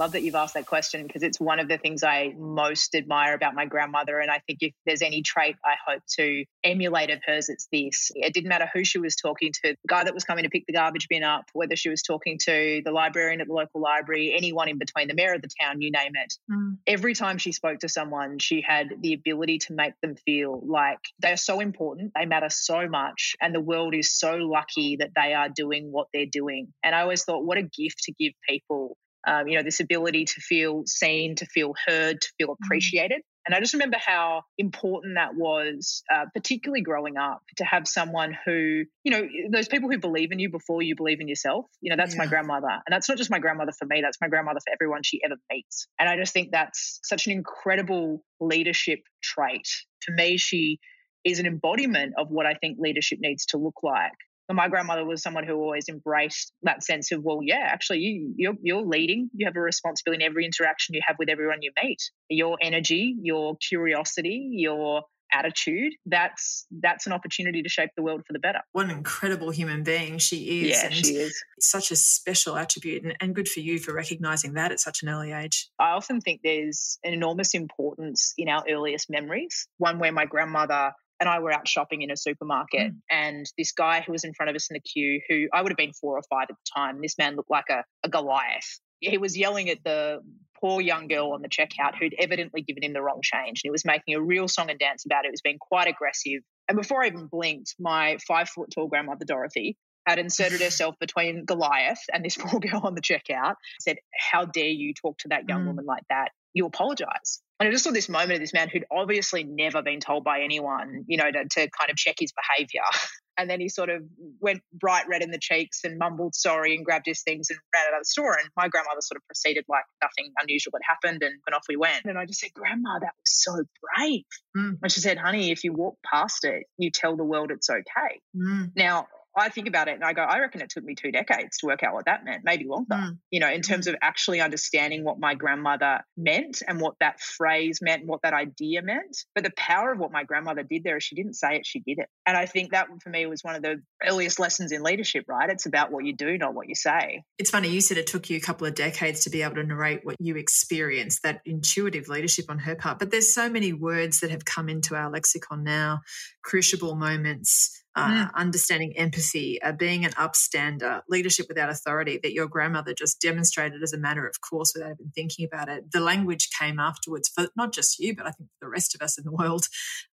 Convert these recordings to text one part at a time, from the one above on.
love that you've asked that question because it's one of the things I most admire about my grandmother. And I think if there's any trait I hope to emulate of hers, it's this. It didn't matter who she was talking to, the guy that was coming to pick the garbage bin up, whether she was talking to the librarian at the local library, anyone in between, the mayor of the town, you name it. Mm. Every time she spoke to someone, she had the ability to make them feel like they are so important, they matter so much, and the world is so lucky that they are doing what they're doing. And I always thought, what a gift to give people um, you know, this ability to feel seen, to feel heard, to feel mm. appreciated. And I just remember how important that was, uh, particularly growing up, to have someone who, you know, those people who believe in you before you believe in yourself. You know, that's yeah. my grandmother. And that's not just my grandmother for me, that's my grandmother for everyone she ever meets. And I just think that's such an incredible leadership trait. To me, she is an embodiment of what I think leadership needs to look like my grandmother was someone who always embraced that sense of, well, yeah, actually, you, you're, you're leading. You have a responsibility in every interaction you have with everyone you meet. Your energy, your curiosity, your attitude that's that's an opportunity to shape the world for the better what an incredible human being she is yeah and she is it's such a special attribute and, and good for you for recognizing that at such an early age i often think there's an enormous importance in our earliest memories one where my grandmother and I were out shopping in a supermarket, mm. and this guy who was in front of us in the queue, who I would have been four or five at the time, this man looked like a, a Goliath. He was yelling at the poor young girl on the checkout who'd evidently given him the wrong change. And he was making a real song and dance about it. It was being quite aggressive. And before I even blinked, my five foot tall grandmother, Dorothy, had inserted herself between Goliath and this poor girl on the checkout, said, How dare you talk to that young mm. woman like that? You apologize. And I just saw this moment of this man who'd obviously never been told by anyone, you know, to, to kind of check his behavior. And then he sort of went bright red in the cheeks and mumbled sorry and grabbed his things and ran out of the store. And my grandmother sort of proceeded like nothing unusual had happened and, and off we went. And I just said, Grandma, that was so brave. Mm. And she said, Honey, if you walk past it, you tell the world it's okay. Mm. Now, I think about it and I go, I reckon it took me two decades to work out what that meant, maybe longer, mm. you know, in terms mm. of actually understanding what my grandmother meant and what that phrase meant and what that idea meant. But the power of what my grandmother did there is she didn't say it, she did it. And I think that for me was one of the earliest lessons in leadership, right? It's about what you do, not what you say. It's funny, you said it took you a couple of decades to be able to narrate what you experienced, that intuitive leadership on her part. But there's so many words that have come into our lexicon now, crucible moments uh, mm. understanding empathy, uh, being an upstander, leadership without authority that your grandmother just demonstrated as a matter of course without even thinking about it. The language came afterwards for not just you, but I think for the rest of us in the world.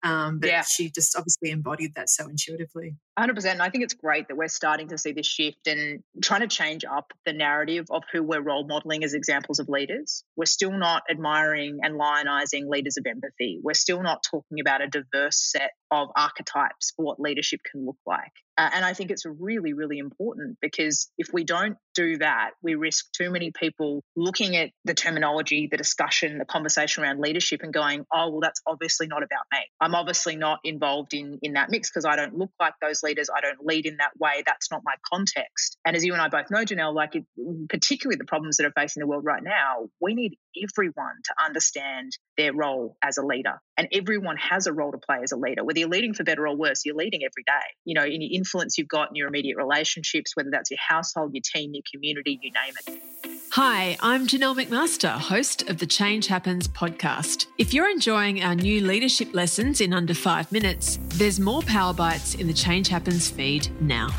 Um, but yeah. she just obviously embodied that so intuitively. 100%. And I think it's great that we're starting to see this shift and trying to change up the narrative of who we're role modeling as examples of leaders. We're still not admiring and lionizing leaders of empathy. We're still not talking about a diverse set of archetypes for what leadership can look like. Uh, and I think it's really, really important because if we don't do that, we risk too many people looking at the terminology, the discussion, the conversation around leadership and going, oh, well, that's obviously not about me. I'm obviously not involved in, in that mix because I don't look like those leaders. I don't lead in that way. That's not my context. And as you and I both know, Janelle, like it, particularly the problems that are facing the world right now, we need everyone to understand their role as a leader. And everyone has a role to play as a leader. Whether you're leading for better or worse, you're leading every day. You know, your influence you've got in your immediate relationships, whether that's your household, your team, your community, you name it. Hi, I'm Janelle McMaster, host of the Change Happens podcast. If you're enjoying our new leadership lessons in under five minutes, there's more Power Bites in the Change Happens feed now.